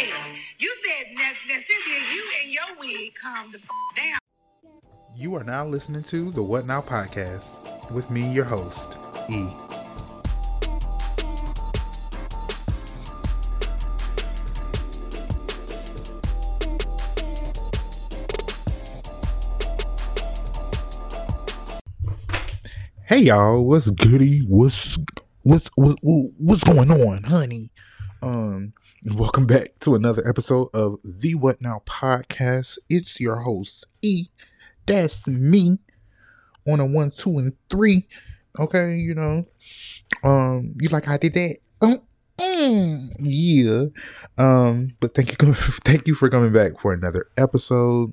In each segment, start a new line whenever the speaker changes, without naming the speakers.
You said that, that Cynthia, you and your wig calm the f- down.
You are now listening to the What Now podcast with me, your host, E. Hey y'all, what's goody? What's what's what, what's going on, honey? Um, welcome back to another episode of the What Now podcast. It's your host E. That's me on a one, two, and three. Okay, you know, um, you like I did that? Um, mm, yeah. Um, but thank you, thank you for coming back for another episode.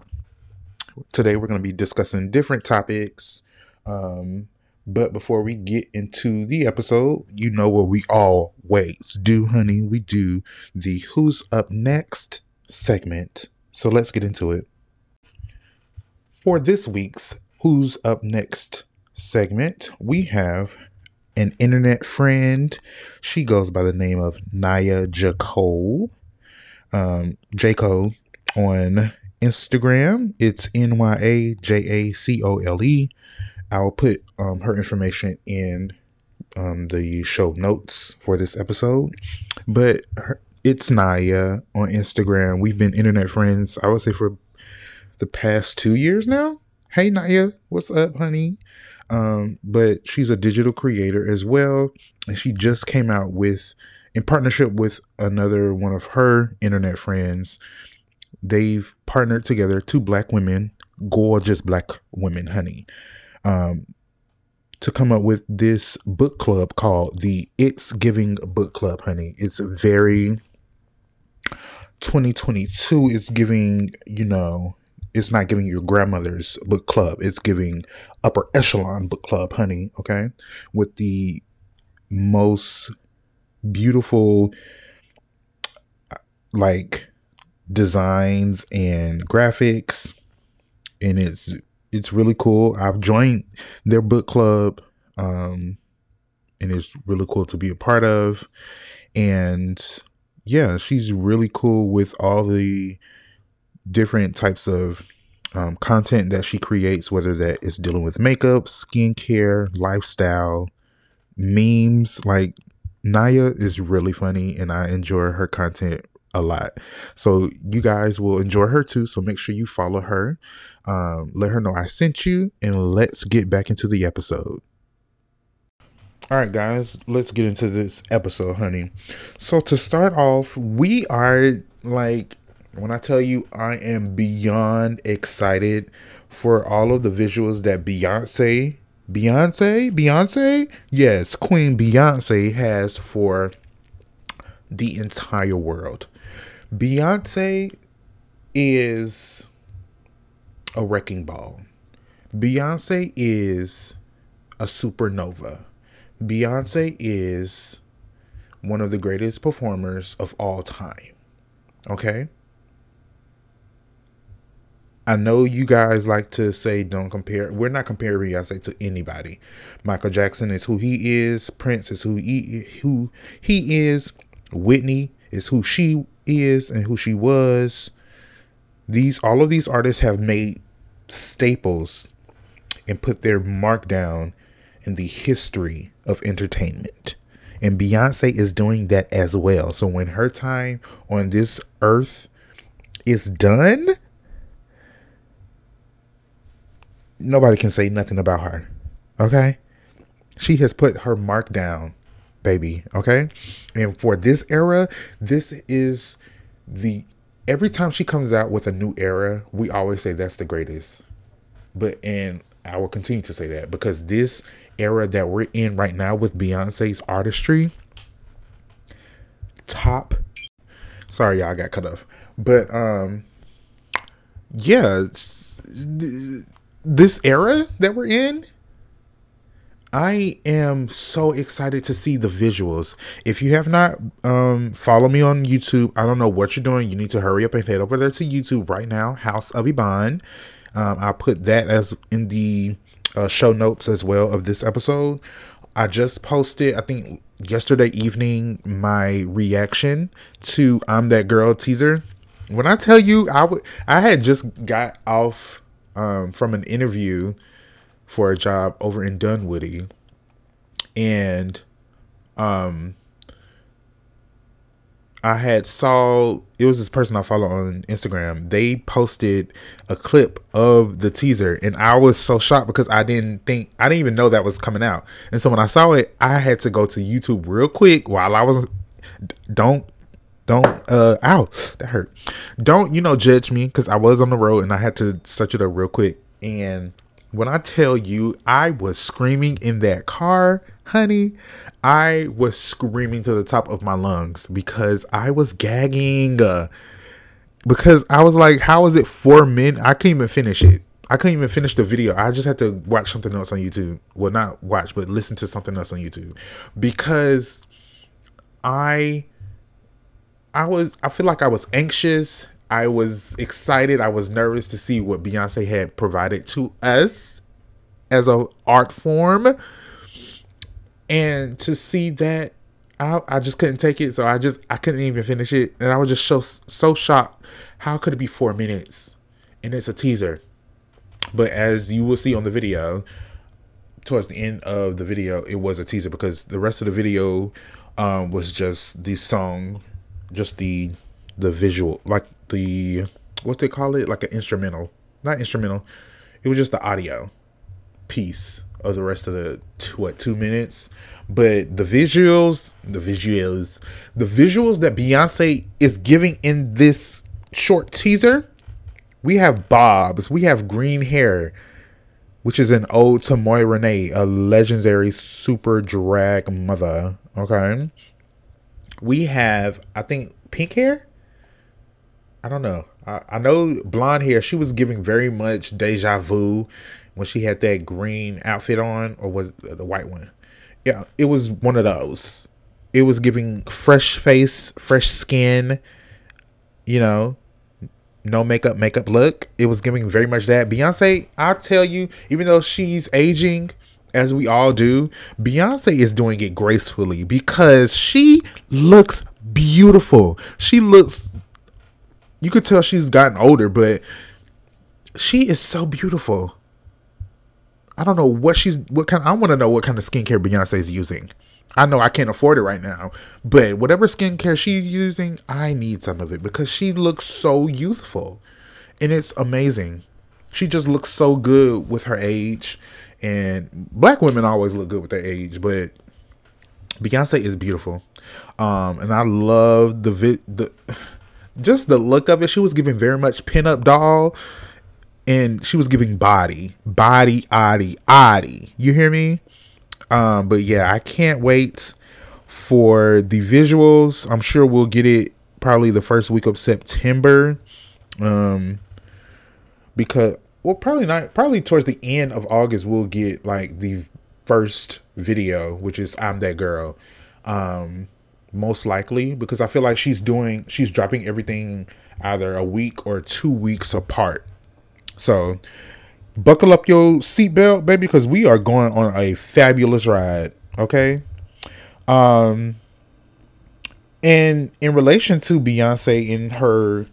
Today we're going to be discussing different topics. Um, but before we get into the episode, you know what we always do, honey. We do the Who's Up Next segment. So let's get into it. For this week's Who's Up Next segment, we have an internet friend. She goes by the name of Nya Jacole. Um, on Instagram. It's N Y A J A C O L E. I'll put um, her information in um, the show notes for this episode. But her, it's Nya on Instagram. We've been internet friends, I would say, for the past two years now. Hey, Nya, what's up, honey? Um, but she's a digital creator as well. And she just came out with, in partnership with another one of her internet friends, they've partnered together, two black women, gorgeous black women, honey um, to come up with this book club called the It's Giving Book Club, honey. It's very 2022 It's giving, you know, it's not giving your grandmother's book club. It's giving upper echelon book club, honey, okay? With the most beautiful like designs and graphics and it's it's really cool. I've joined their book club, um, and it's really cool to be a part of. And yeah, she's really cool with all the different types of um, content that she creates, whether that is dealing with makeup, skincare, lifestyle, memes. Like Nya is really funny, and I enjoy her content a lot. So you guys will enjoy her too. So make sure you follow her. Um, let her know I sent you, and let's get back into the episode. All right, guys, let's get into this episode, honey. So to start off, we are like when I tell you I am beyond excited for all of the visuals that Beyonce, Beyonce, Beyonce, yes, Queen Beyonce has for the entire world. Beyonce is a wrecking ball. Beyonce is a supernova. Beyonce is one of the greatest performers of all time. Okay? I know you guys like to say don't compare. We're not comparing Beyonce to anybody. Michael Jackson is who he is. Prince is who he who he is. Whitney is who she is and who she was. These all of these artists have made staples and put their mark down in the history of entertainment. And Beyonce is doing that as well. So when her time on this earth is done, nobody can say nothing about her. Okay? She has put her mark down, baby. Okay? And for this era, this is the every time she comes out with a new era, we always say that's the greatest. But and I will continue to say that because this era that we're in right now with Beyonce's artistry, top. Sorry, y'all got cut off. But um, yeah, this era that we're in I am so excited to see the visuals. If you have not um follow me on YouTube, I don't know what you're doing. You need to hurry up and head over there to YouTube right now, House of Iban. Um, I'll put that as in the uh, show notes as well of this episode. I just posted, I think yesterday evening, my reaction to "I'm That Girl" teaser. When I tell you, I would, I had just got off um, from an interview for a job over in Dunwoody, and um, I had saw it was this person I follow on Instagram. They posted a clip of the teaser, and I was so shocked because I didn't think I didn't even know that was coming out. And so when I saw it, I had to go to YouTube real quick while I was don't don't uh ow that hurt. Don't you know judge me because I was on the road and I had to search it up real quick. And when I tell you, I was screaming in that car honey, I was screaming to the top of my lungs because I was gagging. Uh, because I was like, how is it four minutes? I couldn't even finish it. I couldn't even finish the video. I just had to watch something else on YouTube. Well, not watch, but listen to something else on YouTube because I I was I feel like I was anxious. I was excited. I was nervous to see what Beyonce had provided to us as a art form. And to see that I, I just couldn't take it. So i just i couldn't even finish it. And i was just so so shocked. How could it be four minutes? And it's a teaser. But as you will see on the video towards the end of the video it was a teaser because the rest of the video um, was just the song just the the visual like the what they call it like an instrumental not instrumental it was just the audio piece of the rest of the two, what two minutes. But the visuals, the visuals, the visuals that Beyonce is giving in this short teaser, we have bobs, we have green hair, which is an ode to Moira Renee, a legendary super drag mother. Okay. We have, I think, pink hair. I don't know. I, I know blonde hair. She was giving very much deja vu when she had that green outfit on, or was the white one? Yeah, it was one of those. It was giving fresh face, fresh skin, you know, no makeup, makeup look. It was giving very much that. Beyonce, i tell you, even though she's aging, as we all do, Beyonce is doing it gracefully because she looks beautiful. She looks, you could tell she's gotten older, but she is so beautiful. I don't know what she's what kind. I want to know what kind of skincare Beyonce is using. I know I can't afford it right now, but whatever skincare she's using, I need some of it because she looks so youthful, and it's amazing. She just looks so good with her age, and black women always look good with their age, but Beyonce is beautiful, um, and I love the vi- the just the look of it. She was giving very much pinup doll and she was giving body, body, oddy, oddy. You hear me? Um, but yeah, I can't wait for the visuals. I'm sure we'll get it probably the first week of September. Um, because well, probably not. Probably towards the end of August, we'll get like the first video, which is "I'm That Girl." Um, most likely because I feel like she's doing, she's dropping everything either a week or two weeks apart. So buckle up your seatbelt, baby, because we are going on a fabulous ride. Okay. Um and in relation to Beyonce in her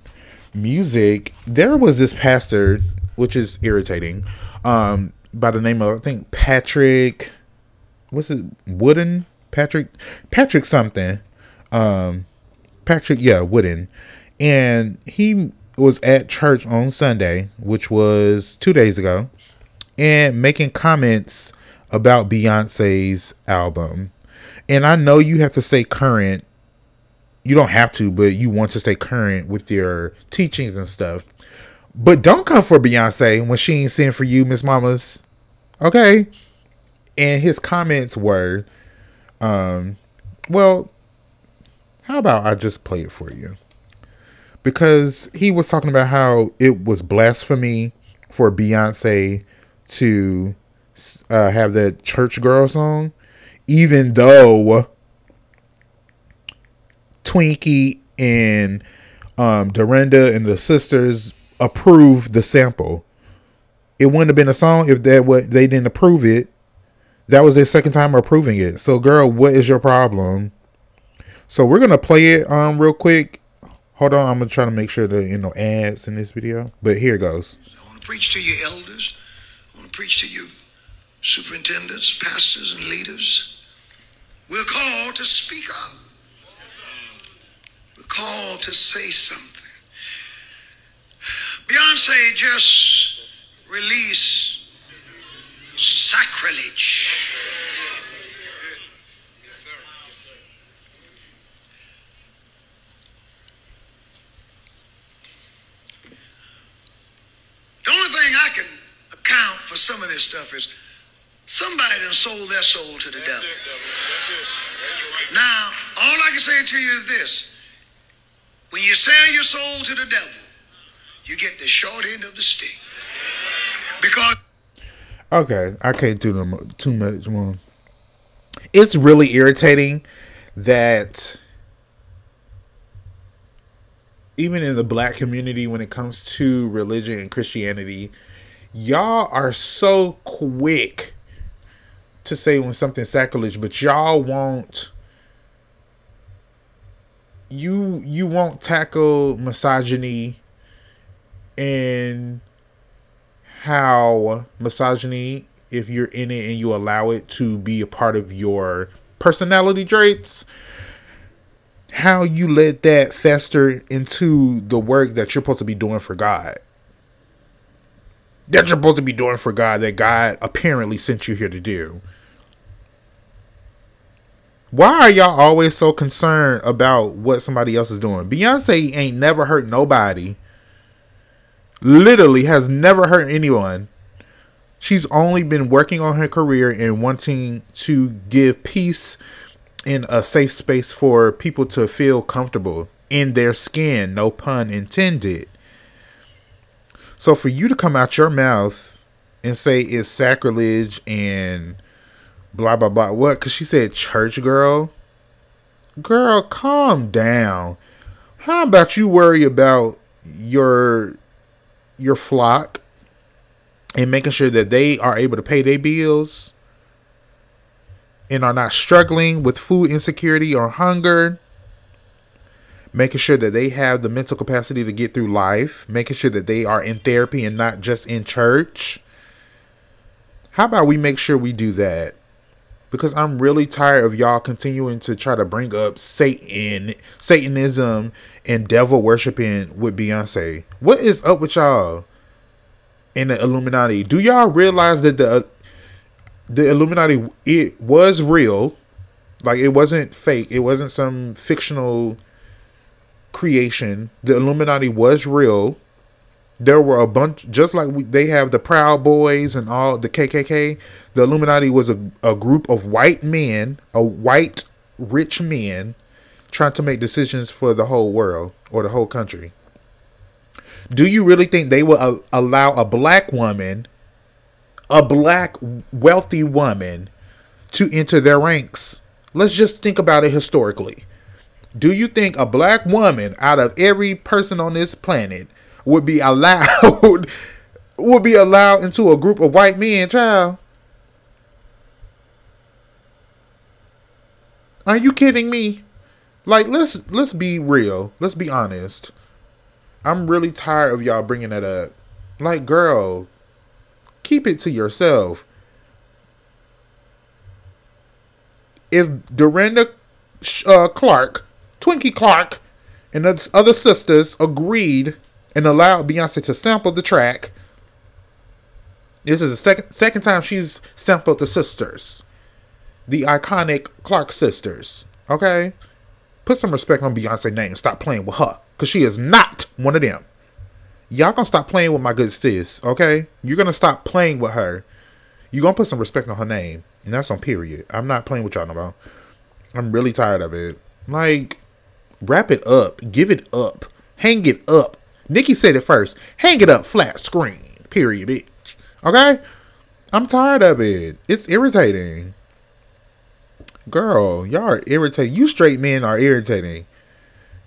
music, there was this pastor, which is irritating, um, by the name of I think Patrick what's it Wooden? Patrick Patrick something. Um Patrick, yeah, Wooden. And he was at church on Sunday, which was two days ago, and making comments about Beyonce's album. And I know you have to stay current. You don't have to, but you want to stay current with your teachings and stuff. But don't come for Beyonce when she ain't sent for you, Miss Mamas. Okay? And his comments were, um, well, how about I just play it for you? because he was talking about how it was blasphemy for Beyonce to uh, have that church girl song, even though Twinkie and um, Dorinda and the sisters approved the sample. It wouldn't have been a song if that what they didn't approve it. That was their second time approving it. So, girl, what is your problem? So we're gonna play it um real quick. Hold on, I'm gonna try to make sure that you know ads in this video. But here it goes.
I want to preach to you elders. I want to preach to you superintendents, pastors, and leaders. We're called to speak up. We're called to say something. Beyonce just released sacrilege. The only thing I can account for some of this stuff is somebody done sold their soul to the devil. Now, all I can say to you is this. When you sell your soul to the devil, you get the short end of the stick. Because
Okay, I can't do no mo- too much more. It's really irritating that even in the black community, when it comes to religion and Christianity, y'all are so quick to say when something's sacrilege, but y'all won't. You you won't tackle misogyny and how misogyny, if you're in it and you allow it to be a part of your personality traits, how you let that fester into the work that you're supposed to be doing for God. That you're supposed to be doing for God, that God apparently sent you here to do. Why are y'all always so concerned about what somebody else is doing? Beyonce ain't never hurt nobody literally has never hurt anyone. She's only been working on her career and wanting to give peace in a safe space for people to feel comfortable in their skin, no pun intended. So for you to come out your mouth and say it's sacrilege and blah blah blah what? Cuz she said church girl? Girl calm down. How about you worry about your your flock and making sure that they are able to pay their bills and are not struggling with food insecurity or hunger. Making sure that they have the mental capacity to get through life, making sure that they are in therapy and not just in church. How about we make sure we do that? Because I'm really tired of y'all continuing to try to bring up Satan, Satanism, and devil worshiping with Beyonce. What is up with y'all in the Illuminati? Do y'all realize that the uh, the Illuminati it was real? Like it wasn't fake. It wasn't some fictional creation. The Illuminati was real. There were a bunch, just like we, they have the Proud Boys and all the KKK. The Illuminati was a, a group of white men, a white rich men trying to make decisions for the whole world or the whole country. Do you really think they will allow a black woman, a black wealthy woman, to enter their ranks? Let's just think about it historically. Do you think a black woman out of every person on this planet would be allowed would be allowed into a group of white men, child? Are you kidding me? Like let's let's be real. Let's be honest. I'm really tired of y'all bringing that up. Like girl, keep it to yourself. If Dorinda uh, Clark, Twinkie Clark, and the other sisters agreed and allowed Beyonce to sample the track, this is the second second time she's sampled the sisters, the iconic Clark sisters. Okay, put some respect on Beyonce's name. Stop playing with her, cause she is not one of them. Y'all gonna stop playing with my good sis, okay? You're gonna stop playing with her. You gonna put some respect on her name, and that's on period. I'm not playing with y'all no more. I'm really tired of it. Like, wrap it up, give it up, hang it up. Nikki said it first. Hang it up, flat screen. Period, bitch. Okay? I'm tired of it. It's irritating. Girl, y'all are irritating. You straight men are irritating.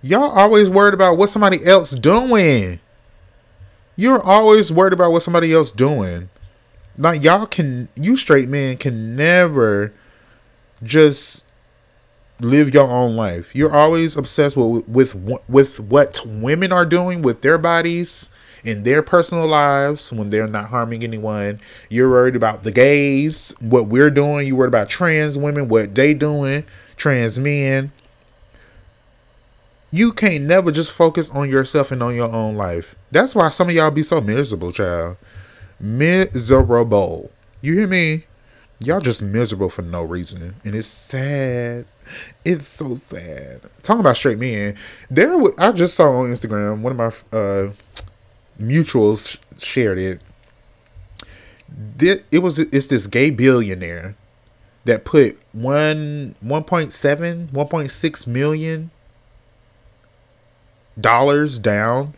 Y'all always worried about what somebody else doing. You're always worried about what somebody else doing. Like y'all can, you straight men can never just live your own life. You're always obsessed with with with what women are doing with their bodies in their personal lives when they're not harming anyone. You're worried about the gays, what we're doing. You're worried about trans women, what they doing, trans men. You can't never just focus on yourself and on your own life. That's why some of y'all be so miserable, child. Miserable. You hear me? Y'all just miserable for no reason. And it's sad. It's so sad. Talking about straight men. There I just saw on Instagram, one of my uh mutuals shared it. It was it's this gay billionaire that put one 1.7 1.6 million dollars down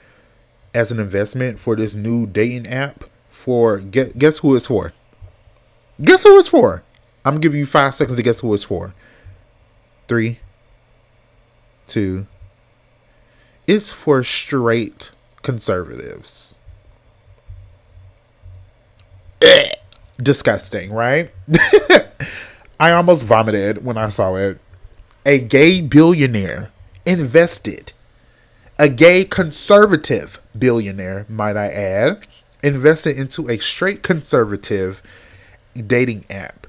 as an investment for this new dating app for guess, guess who it's for guess who it's for i'm giving you five seconds to guess who it's for three two it's for straight conservatives. Eh, disgusting, right? I almost vomited when I saw it. A gay billionaire invested, a gay conservative billionaire, might I add, invested into a straight conservative dating app.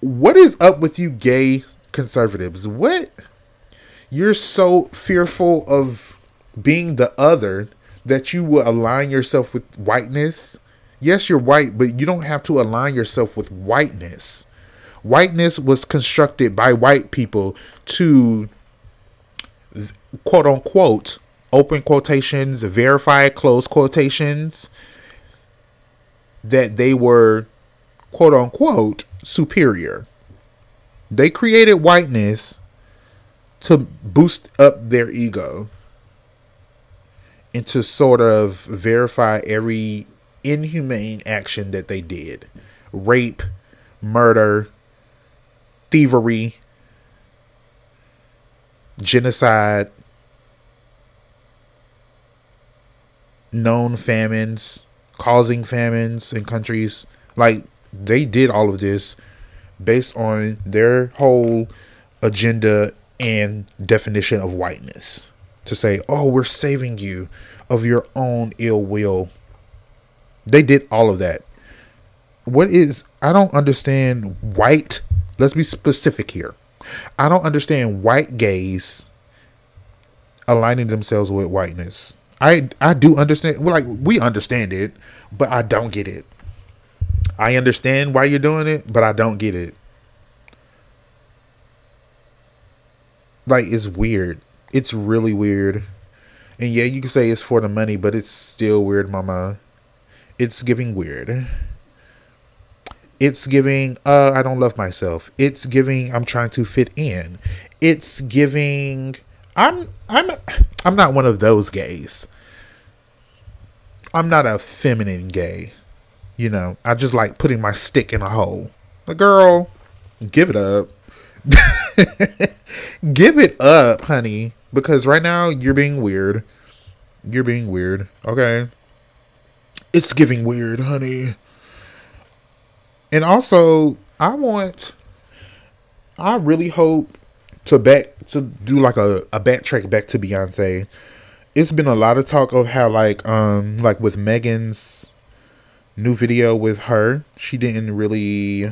What is up with you gay conservatives? What? You're so fearful of being the other that you will align yourself with whiteness. Yes, you're white, but you don't have to align yourself with whiteness. Whiteness was constructed by white people to quote unquote open quotations, verify close quotations that they were quote unquote superior. They created whiteness to boost up their ego and to sort of verify every inhumane action that they did rape, murder, thievery, genocide, known famines, causing famines in countries. Like, they did all of this based on their whole agenda and definition of whiteness to say, oh, we're saving you of your own ill will. They did all of that. What is, I don't understand white, let's be specific here. I don't understand white gays aligning themselves with whiteness. I I do understand. Well, like we understand it, but I don't get it. I understand why you're doing it, but I don't get it. Like it's weird. It's really weird. And yeah, you can say it's for the money, but it's still weird, mama. It's giving weird. It's giving uh I don't love myself. It's giving I'm trying to fit in. It's giving I'm I'm I'm not one of those gays. I'm not a feminine gay. You know, I just like putting my stick in a hole. The girl, give it up. give it up, honey because right now you're being weird. You're being weird. Okay. It's giving weird, honey. And also, I want I really hope to back to do like a, a backtrack back to Beyonce. It's been a lot of talk of how like um like with Megan's new video with her, she didn't really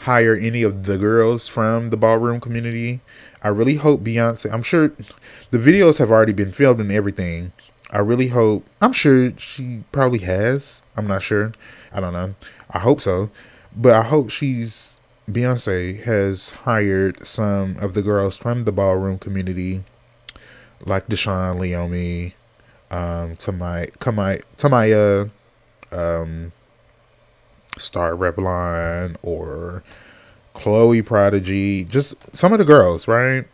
hire any of the girls from the ballroom community. I really hope Beyonce, I'm sure the videos have already been filmed and everything. I really hope, I'm sure she probably has. I'm not sure. I don't know. I hope so. But I hope she's, Beyonce has hired some of the girls from the ballroom community, like Deshaun Leiomy, um, Tamaya, Tamaya, um, Star Revlon or Chloe Prodigy, just some of the girls, right?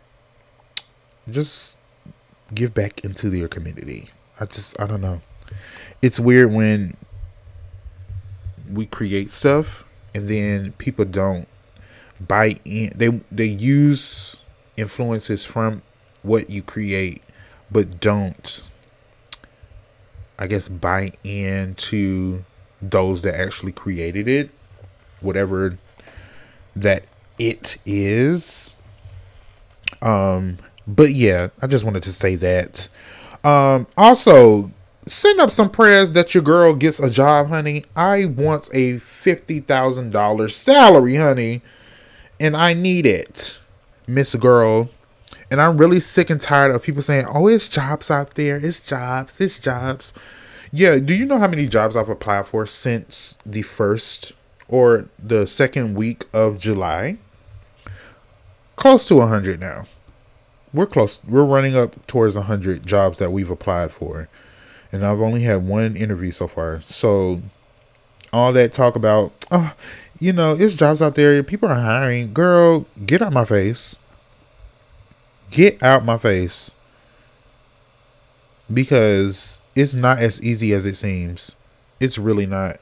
Just give back into your community. I just I don't know. It's weird when we create stuff and then people don't buy in. They they use influences from what you create, but don't I guess buy into those that actually created it, whatever that it is. Um, but yeah, I just wanted to say that. Um, also, send up some prayers that your girl gets a job, honey. I want a fifty thousand dollars salary, honey, and I need it, Miss Girl. And I'm really sick and tired of people saying, "Oh, it's jobs out there. It's jobs. It's jobs." Yeah, do you know how many jobs I've applied for since the first or the second week of July? Close to a hundred now. We're close. We're running up towards a hundred jobs that we've applied for, and I've only had one interview so far. So, all that talk about, oh, you know, it's jobs out there. People are hiring. Girl, get out my face. Get out my face. Because it's not as easy as it seems. It's really not.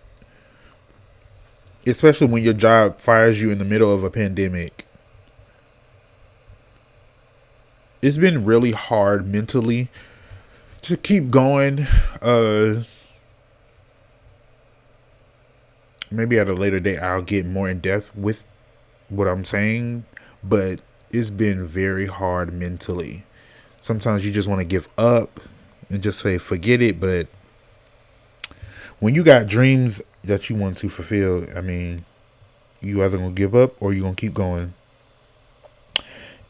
Especially when your job fires you in the middle of a pandemic. It's been really hard mentally to keep going. Uh maybe at a later date I'll get more in depth with what I'm saying, but it's been very hard mentally. Sometimes you just want to give up and just say forget it, but when you got dreams that you want to fulfill, I mean, you either gonna give up or you gonna keep going.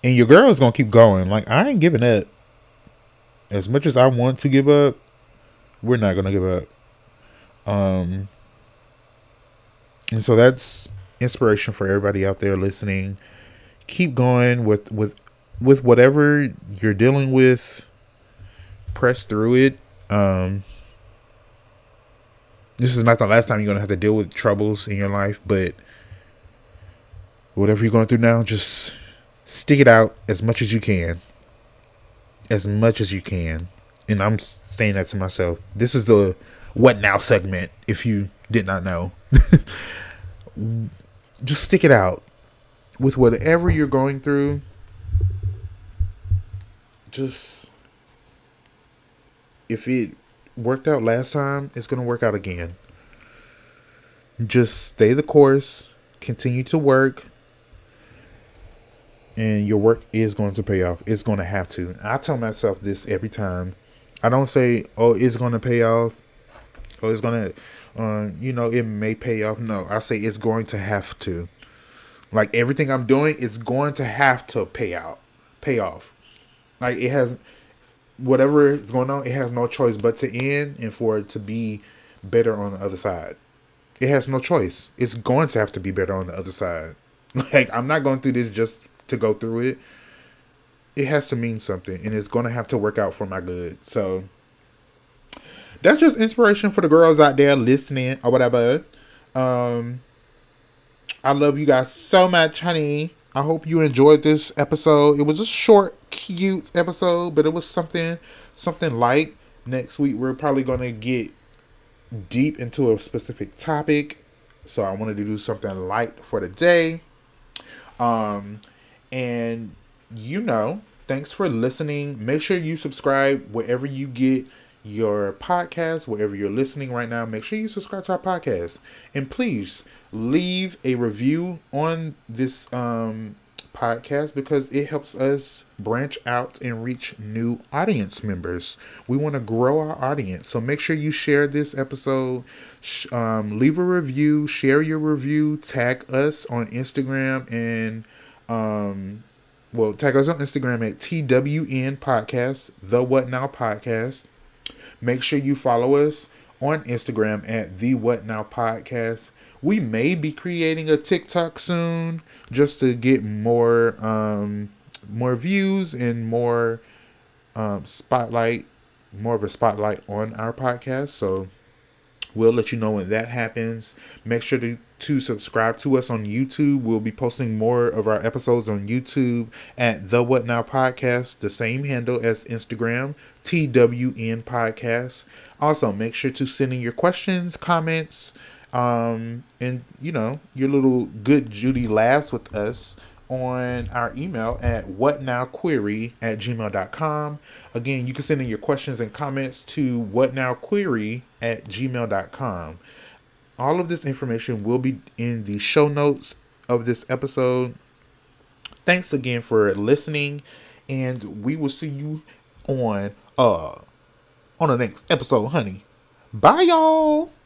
And your girl is gonna keep going. Like I ain't giving up. As much as I want to give up, we're not gonna give up. Um and so that's inspiration for everybody out there listening. Keep going with with with whatever you're dealing with. Press through it. Um this is not the last time you're gonna have to deal with troubles in your life, but whatever you're going through now, just stick it out as much as you can. As much as you can. And I'm saying that to myself. This is the what now segment, if you did not know. just stick it out with whatever you're going through. Just if it worked out last time, it's going to work out again. Just stay the course, continue to work, and your work is going to pay off. It's going to have to. I tell myself this every time. I don't say, "Oh, it's going to pay off." Oh, it's going to, you know, it may pay off. No, I say it's going to have to. Like everything I'm doing is going to have to pay out, pay off. Like it has whatever is going on, it has no choice but to end and for it to be better on the other side. It has no choice. It's going to have to be better on the other side. Like I'm not going through this just to go through it. It has to mean something and it's going to have to work out for my good. So that's just inspiration for the girls out there listening or whatever. Um I love you guys so much, honey. I hope you enjoyed this episode. It was a short, cute episode, but it was something something light. Next week we're probably gonna get deep into a specific topic. So I wanted to do something light for the day. Um and you know, thanks for listening. Make sure you subscribe wherever you get your podcast, wherever you're listening right now. Make sure you subscribe to our podcast. And please leave a review on this um, podcast because it helps us branch out and reach new audience members. We want to grow our audience. So make sure you share this episode, um, leave a review, share your review, tag us on Instagram and um, well, tag us on Instagram at TWN Podcast, the What Now Podcast. Make sure you follow us on Instagram at the What Now Podcast. We may be creating a TikTok soon just to get more um more views and more um spotlight more of a spotlight on our podcast. So we'll let you know when that happens make sure to to subscribe to us on YouTube. We'll be posting more of our episodes on YouTube at the What Now Podcast, the same handle as Instagram, TWN Podcast. Also, make sure to send in your questions, comments, um, and you know, your little good Judy laughs with us on our email at whatnowquery at gmail.com. Again, you can send in your questions and comments to whatnowquery at gmail.com. all of this information will be in the show notes of this episode. Thanks again for listening, and we will see you on uh on the next episode, honey. Bye y'all.